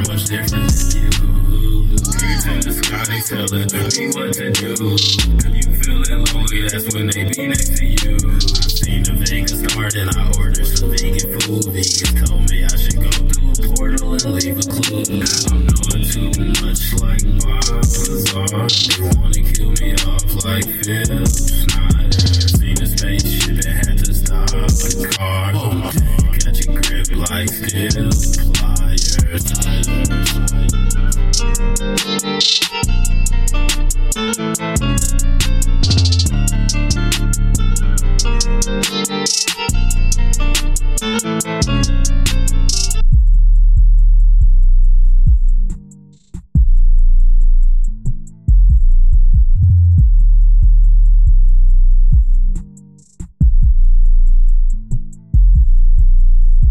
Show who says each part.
Speaker 1: Are much different than you. Kids in the sky, they telling me what to do. If you feeling lonely, that's when they be next to you. I seen the Vegas start and I ordered some vegan food. Vegans told me I should go through a portal and leave a clue. I'm knowing too much like Bob Lazar. They wanna kill me off like Phil Schneider. Seen a spaceship that had to stop the car. Catch a grip like steel Peace.